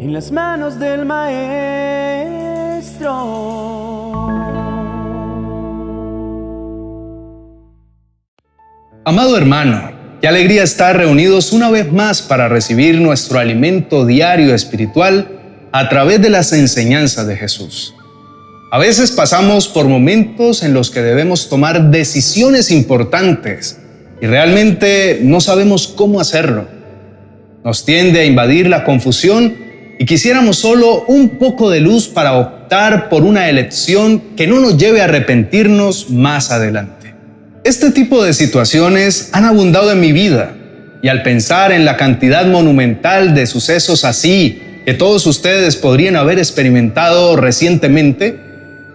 en las manos del Maestro. Amado hermano, qué alegría estar reunidos una vez más para recibir nuestro alimento diario espiritual a través de las enseñanzas de Jesús. A veces pasamos por momentos en los que debemos tomar decisiones importantes y realmente no sabemos cómo hacerlo. Nos tiende a invadir la confusión y quisiéramos solo un poco de luz para optar por una elección que no nos lleve a arrepentirnos más adelante. Este tipo de situaciones han abundado en mi vida y al pensar en la cantidad monumental de sucesos así que todos ustedes podrían haber experimentado recientemente,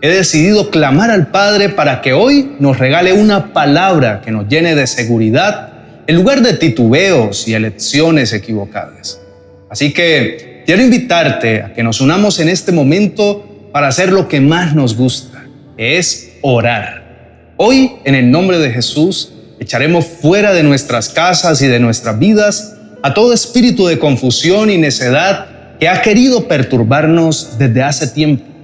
he decidido clamar al Padre para que hoy nos regale una palabra que nos llene de seguridad en lugar de titubeos y elecciones equivocadas. Así que quiero invitarte a que nos unamos en este momento para hacer lo que más nos gusta, es orar. Hoy, en el nombre de Jesús, echaremos fuera de nuestras casas y de nuestras vidas a todo espíritu de confusión y necedad que ha querido perturbarnos desde hace tiempo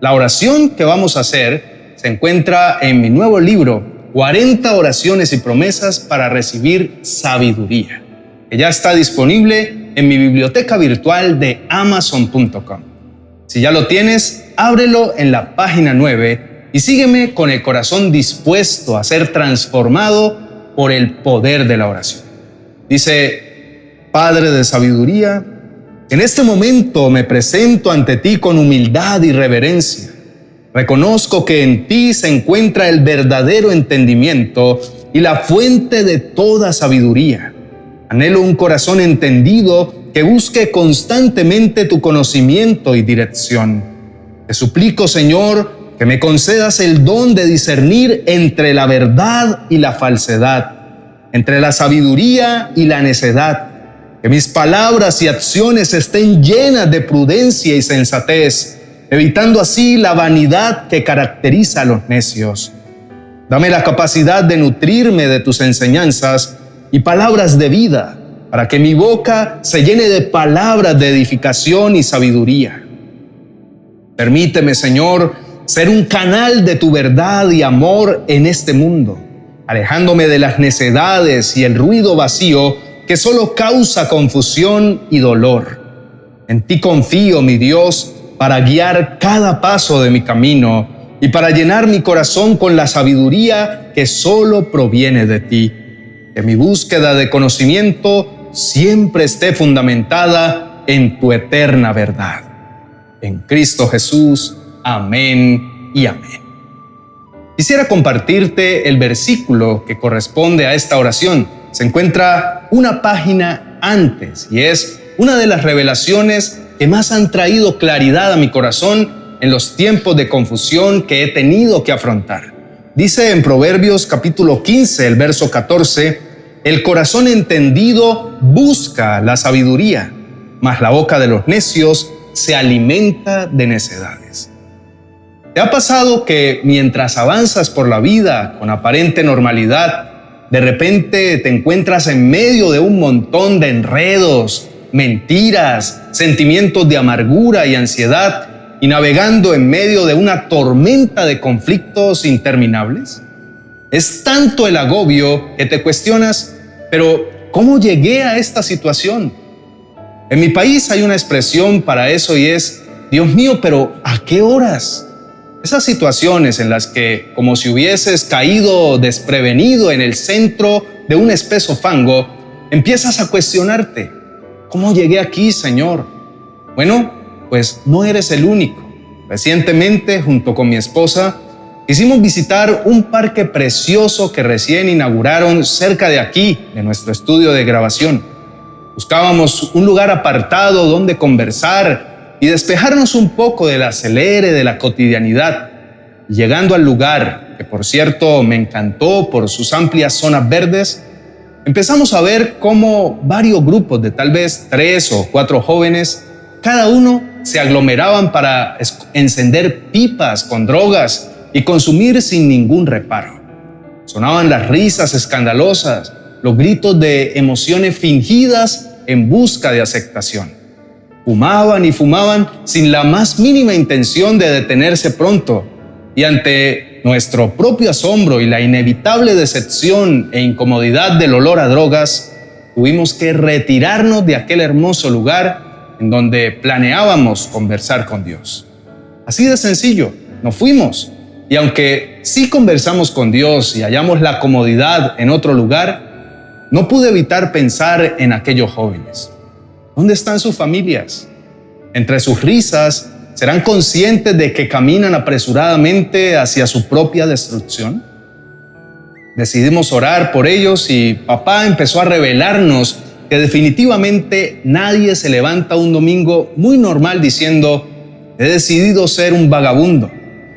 la oración que vamos a hacer se encuentra en mi nuevo libro, 40 oraciones y promesas para recibir sabiduría, que ya está disponible en mi biblioteca virtual de amazon.com. Si ya lo tienes, ábrelo en la página 9 y sígueme con el corazón dispuesto a ser transformado por el poder de la oración. Dice, Padre de sabiduría, en este momento me presento ante ti con humildad y reverencia. Reconozco que en ti se encuentra el verdadero entendimiento y la fuente de toda sabiduría. Anhelo un corazón entendido que busque constantemente tu conocimiento y dirección. Te suplico, Señor, que me concedas el don de discernir entre la verdad y la falsedad, entre la sabiduría y la necedad que mis palabras y acciones estén llenas de prudencia y sensatez, evitando así la vanidad que caracteriza a los necios. Dame la capacidad de nutrirme de tus enseñanzas y palabras de vida, para que mi boca se llene de palabras de edificación y sabiduría. Permíteme, Señor, ser un canal de tu verdad y amor en este mundo, alejándome de las necedades y el ruido vacío que solo causa confusión y dolor. En ti confío, mi Dios, para guiar cada paso de mi camino y para llenar mi corazón con la sabiduría que solo proviene de ti. Que mi búsqueda de conocimiento siempre esté fundamentada en tu eterna verdad. En Cristo Jesús, amén y amén. Quisiera compartirte el versículo que corresponde a esta oración se encuentra una página antes y es una de las revelaciones que más han traído claridad a mi corazón en los tiempos de confusión que he tenido que afrontar. Dice en Proverbios capítulo 15, el verso 14, el corazón entendido busca la sabiduría, mas la boca de los necios se alimenta de necedades. ¿Te ha pasado que mientras avanzas por la vida con aparente normalidad, de repente te encuentras en medio de un montón de enredos, mentiras, sentimientos de amargura y ansiedad y navegando en medio de una tormenta de conflictos interminables? Es tanto el agobio que te cuestionas, pero ¿cómo llegué a esta situación? En mi país hay una expresión para eso y es, Dios mío, pero ¿a qué horas? Esas situaciones en las que, como si hubieses caído desprevenido en el centro de un espeso fango, empiezas a cuestionarte, ¿cómo llegué aquí, Señor? Bueno, pues no eres el único. Recientemente, junto con mi esposa, quisimos visitar un parque precioso que recién inauguraron cerca de aquí, de nuestro estudio de grabación. Buscábamos un lugar apartado donde conversar y despejarnos un poco del acelere de la cotidianidad. Llegando al lugar, que por cierto me encantó por sus amplias zonas verdes, empezamos a ver cómo varios grupos de tal vez tres o cuatro jóvenes, cada uno se aglomeraban para encender pipas con drogas y consumir sin ningún reparo. Sonaban las risas escandalosas, los gritos de emociones fingidas en busca de aceptación. Fumaban y fumaban sin la más mínima intención de detenerse pronto. Y ante nuestro propio asombro y la inevitable decepción e incomodidad del olor a drogas, tuvimos que retirarnos de aquel hermoso lugar en donde planeábamos conversar con Dios. Así de sencillo, nos fuimos. Y aunque sí conversamos con Dios y hallamos la comodidad en otro lugar, no pude evitar pensar en aquellos jóvenes. ¿Dónde están sus familias? Entre sus risas, ¿serán conscientes de que caminan apresuradamente hacia su propia destrucción? Decidimos orar por ellos y papá empezó a revelarnos que definitivamente nadie se levanta un domingo muy normal diciendo, he decidido ser un vagabundo.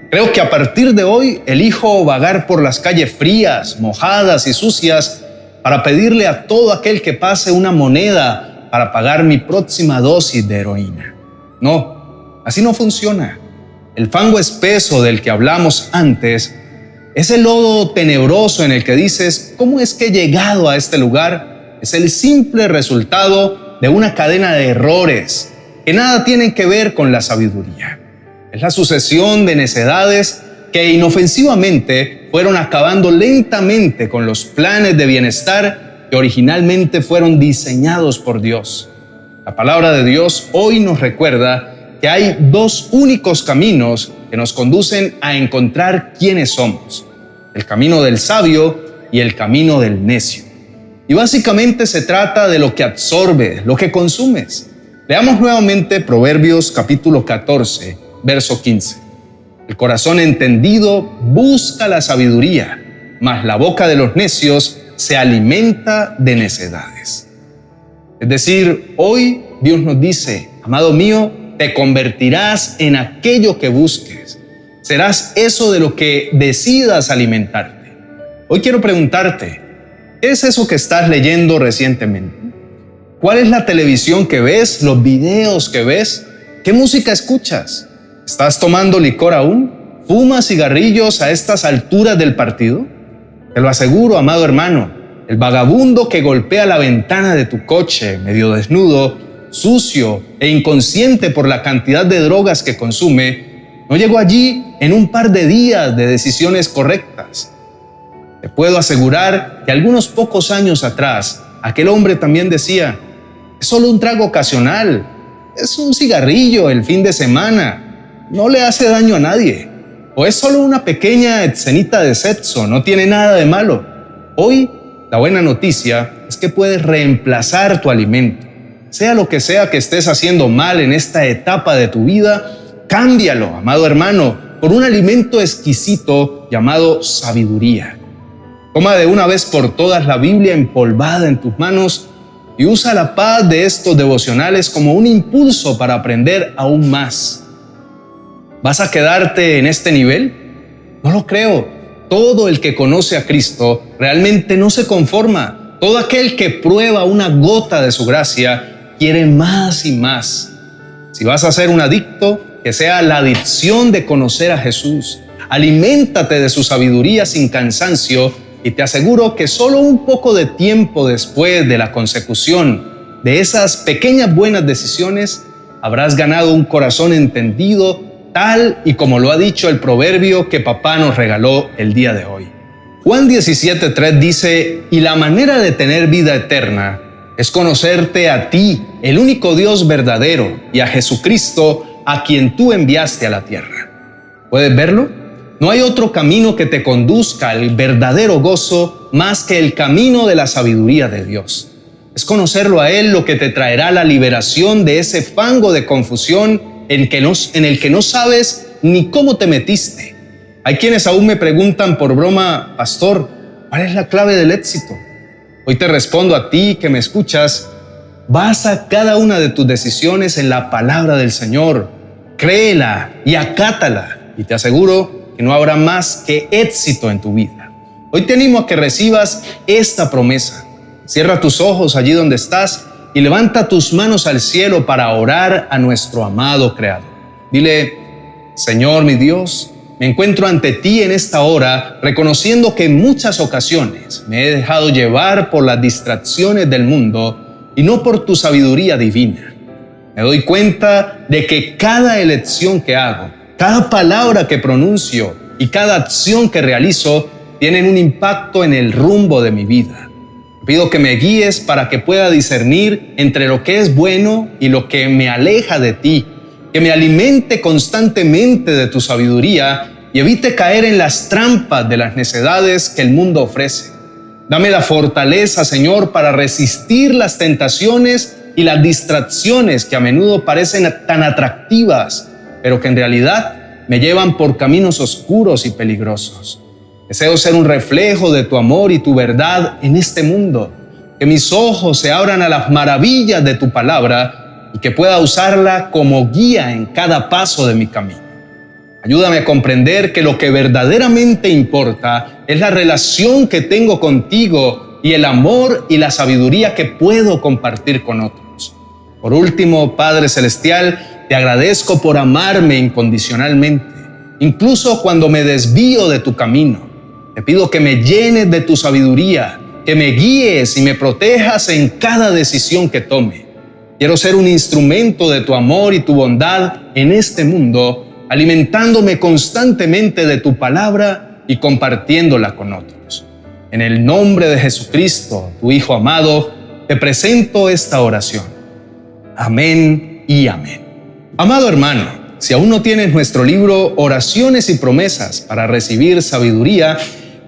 Creo que a partir de hoy elijo vagar por las calles frías, mojadas y sucias para pedirle a todo aquel que pase una moneda para pagar mi próxima dosis de heroína. No, así no funciona. El fango espeso del que hablamos antes es el lodo tenebroso en el que dices, ¿cómo es que he llegado a este lugar? Es el simple resultado de una cadena de errores que nada tienen que ver con la sabiduría. Es la sucesión de necedades que inofensivamente fueron acabando lentamente con los planes de bienestar que originalmente fueron diseñados por Dios. La palabra de Dios hoy nos recuerda que hay dos únicos caminos que nos conducen a encontrar quiénes somos, el camino del sabio y el camino del necio. Y básicamente se trata de lo que absorbe, lo que consumes. Leamos nuevamente Proverbios capítulo 14, verso 15. El corazón entendido busca la sabiduría, mas la boca de los necios se alimenta de necedades. Es decir, hoy Dios nos dice, amado mío, te convertirás en aquello que busques. Serás eso de lo que decidas alimentarte. Hoy quiero preguntarte, ¿qué es eso que estás leyendo recientemente? ¿Cuál es la televisión que ves, los videos que ves? ¿Qué música escuchas? ¿Estás tomando licor aún? ¿Fumas cigarrillos a estas alturas del partido? Te lo aseguro, amado hermano, el vagabundo que golpea la ventana de tu coche medio desnudo, sucio e inconsciente por la cantidad de drogas que consume, no llegó allí en un par de días de decisiones correctas. Te puedo asegurar que algunos pocos años atrás, aquel hombre también decía, es solo un trago ocasional, es un cigarrillo el fin de semana, no le hace daño a nadie o es solo una pequeña escenita de sexo, no tiene nada de malo. Hoy, la buena noticia es que puedes reemplazar tu alimento. Sea lo que sea que estés haciendo mal en esta etapa de tu vida, cámbialo, amado hermano, por un alimento exquisito llamado sabiduría. Toma de una vez por todas la Biblia empolvada en tus manos y usa la paz de estos devocionales como un impulso para aprender aún más. ¿Vas a quedarte en este nivel? No lo creo. Todo el que conoce a Cristo realmente no se conforma. Todo aquel que prueba una gota de su gracia quiere más y más. Si vas a ser un adicto, que sea la adicción de conocer a Jesús. Aliméntate de su sabiduría sin cansancio y te aseguro que solo un poco de tiempo después de la consecución de esas pequeñas buenas decisiones, habrás ganado un corazón entendido y como lo ha dicho el proverbio que papá nos regaló el día de hoy. Juan 17.3 dice, y la manera de tener vida eterna es conocerte a ti, el único Dios verdadero, y a Jesucristo, a quien tú enviaste a la tierra. ¿Puedes verlo? No hay otro camino que te conduzca al verdadero gozo más que el camino de la sabiduría de Dios. Es conocerlo a Él lo que te traerá la liberación de ese fango de confusión en, que no, en el que no sabes ni cómo te metiste. Hay quienes aún me preguntan por broma, pastor, ¿cuál es la clave del éxito? Hoy te respondo a ti que me escuchas, basa cada una de tus decisiones en la palabra del Señor, créela y acátala y te aseguro que no habrá más que éxito en tu vida. Hoy te animo a que recibas esta promesa. Cierra tus ojos allí donde estás y levanta tus manos al cielo para orar a nuestro amado Creador. Dile, Señor mi Dios, me encuentro ante ti en esta hora reconociendo que en muchas ocasiones me he dejado llevar por las distracciones del mundo y no por tu sabiduría divina. Me doy cuenta de que cada elección que hago, cada palabra que pronuncio y cada acción que realizo tienen un impacto en el rumbo de mi vida. Pido que me guíes para que pueda discernir entre lo que es bueno y lo que me aleja de ti, que me alimente constantemente de tu sabiduría y evite caer en las trampas de las necedades que el mundo ofrece. Dame la fortaleza, Señor, para resistir las tentaciones y las distracciones que a menudo parecen tan atractivas, pero que en realidad me llevan por caminos oscuros y peligrosos. Deseo ser un reflejo de tu amor y tu verdad en este mundo, que mis ojos se abran a las maravillas de tu palabra y que pueda usarla como guía en cada paso de mi camino. Ayúdame a comprender que lo que verdaderamente importa es la relación que tengo contigo y el amor y la sabiduría que puedo compartir con otros. Por último, Padre Celestial, te agradezco por amarme incondicionalmente, incluso cuando me desvío de tu camino. Te pido que me llenes de tu sabiduría, que me guíes y me protejas en cada decisión que tome. Quiero ser un instrumento de tu amor y tu bondad en este mundo alimentándome constantemente de tu palabra y compartiéndola con otros. En el nombre de Jesucristo, tu Hijo amado, te presento esta oración. Amén y amén. Amado hermano, si aún no tienes nuestro libro Oraciones y Promesas para recibir sabiduría,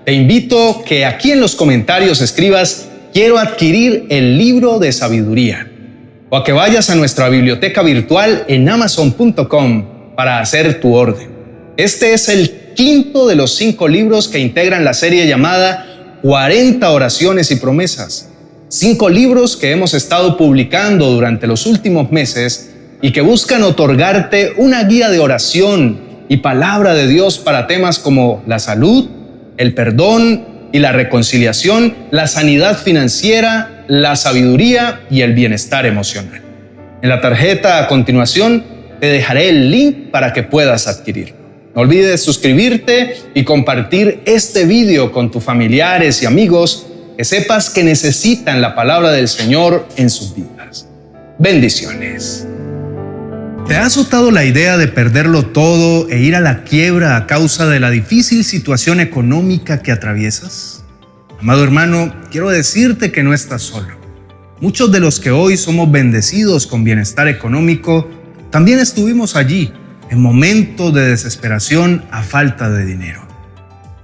te invito que aquí en los comentarios escribas quiero adquirir el libro de sabiduría o a que vayas a nuestra biblioteca virtual en amazon.com para hacer tu orden. Este es el quinto de los cinco libros que integran la serie llamada 40 oraciones y promesas. Cinco libros que hemos estado publicando durante los últimos meses y que buscan otorgarte una guía de oración y palabra de Dios para temas como la salud, el perdón y la reconciliación, la sanidad financiera, la sabiduría y el bienestar emocional. En la tarjeta a continuación te dejaré el link para que puedas adquirirlo. No olvides suscribirte y compartir este video con tus familiares y amigos que sepas que necesitan la palabra del Señor en sus vidas. Bendiciones. ¿Te ha azotado la idea de perderlo todo e ir a la quiebra a causa de la difícil situación económica que atraviesas? Amado hermano, quiero decirte que no estás solo. Muchos de los que hoy somos bendecidos con bienestar económico también estuvimos allí en momentos de desesperación a falta de dinero.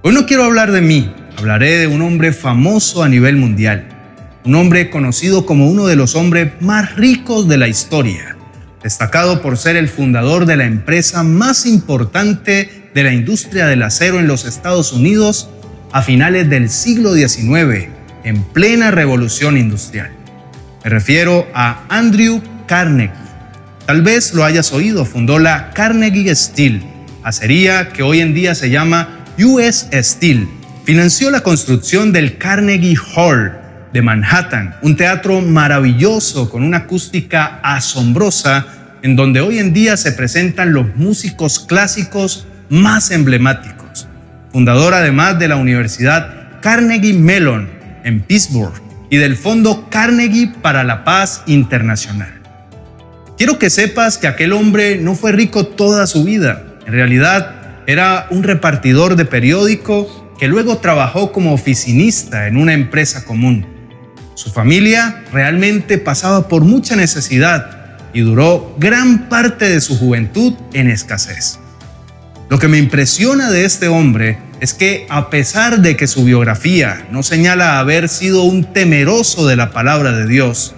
Hoy no quiero hablar de mí, hablaré de un hombre famoso a nivel mundial, un hombre conocido como uno de los hombres más ricos de la historia, destacado por ser el fundador de la empresa más importante de la industria del acero en los Estados Unidos a finales del siglo XIX, en plena revolución industrial. Me refiero a Andrew Carnegie Tal vez lo hayas oído, fundó la Carnegie Steel, acería que hoy en día se llama US Steel. Financió la construcción del Carnegie Hall de Manhattan, un teatro maravilloso con una acústica asombrosa en donde hoy en día se presentan los músicos clásicos más emblemáticos. Fundador además de la Universidad Carnegie Mellon en Pittsburgh y del Fondo Carnegie para la Paz Internacional. Quiero que sepas que aquel hombre no fue rico toda su vida. En realidad era un repartidor de periódico que luego trabajó como oficinista en una empresa común. Su familia realmente pasaba por mucha necesidad y duró gran parte de su juventud en escasez. Lo que me impresiona de este hombre es que a pesar de que su biografía no señala haber sido un temeroso de la palabra de Dios,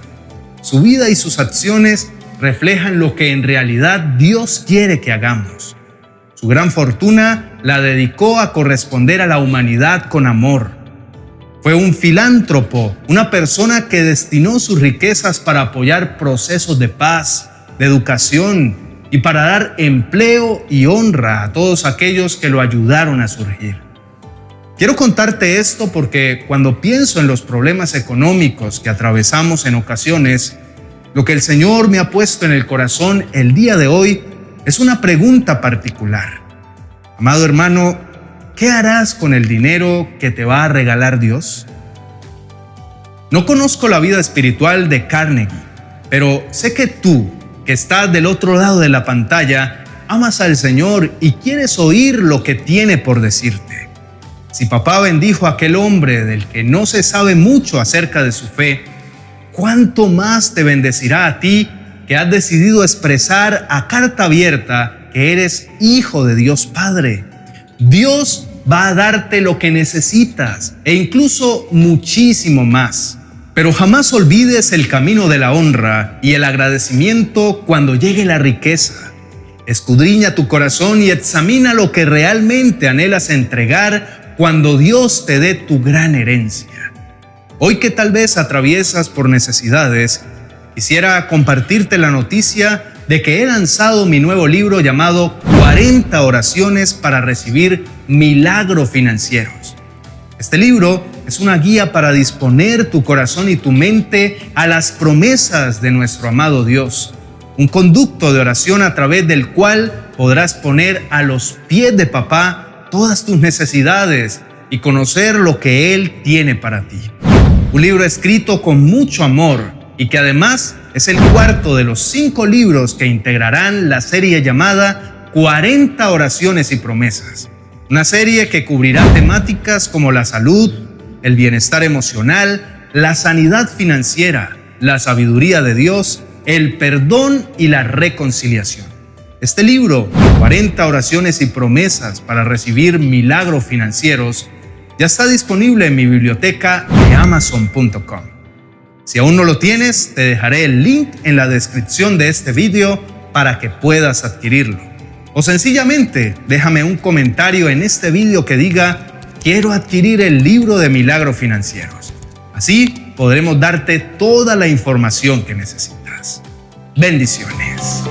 su vida y sus acciones reflejan lo que en realidad Dios quiere que hagamos. Su gran fortuna la dedicó a corresponder a la humanidad con amor. Fue un filántropo, una persona que destinó sus riquezas para apoyar procesos de paz, de educación y para dar empleo y honra a todos aquellos que lo ayudaron a surgir. Quiero contarte esto porque cuando pienso en los problemas económicos que atravesamos en ocasiones, lo que el Señor me ha puesto en el corazón el día de hoy es una pregunta particular. Amado hermano, ¿qué harás con el dinero que te va a regalar Dios? No conozco la vida espiritual de Carnegie, pero sé que tú que estás del otro lado de la pantalla, amas al Señor y quieres oír lo que tiene por decirte. Si papá bendijo a aquel hombre del que no se sabe mucho acerca de su fe, ¿cuánto más te bendecirá a ti que has decidido expresar a carta abierta que eres hijo de Dios Padre? Dios va a darte lo que necesitas e incluso muchísimo más. Pero jamás olvides el camino de la honra y el agradecimiento cuando llegue la riqueza. Escudriña tu corazón y examina lo que realmente anhelas entregar cuando Dios te dé tu gran herencia. Hoy que tal vez atraviesas por necesidades, quisiera compartirte la noticia de que he lanzado mi nuevo libro llamado 40 oraciones para recibir milagros financieros. Este libro es una guía para disponer tu corazón y tu mente a las promesas de nuestro amado Dios, un conducto de oración a través del cual podrás poner a los pies de papá todas tus necesidades y conocer lo que Él tiene para ti. Un libro escrito con mucho amor y que además es el cuarto de los cinco libros que integrarán la serie llamada 40 oraciones y promesas. Una serie que cubrirá temáticas como la salud, el bienestar emocional, la sanidad financiera, la sabiduría de Dios, el perdón y la reconciliación. Este libro, 40 oraciones y promesas para recibir milagros financieros, ya está disponible en mi biblioteca de amazon.com. Si aún no lo tienes, te dejaré el link en la descripción de este video para que puedas adquirirlo. O sencillamente, déjame un comentario en este video que diga, quiero adquirir el libro de milagros financieros. Así podremos darte toda la información que necesitas. Bendiciones.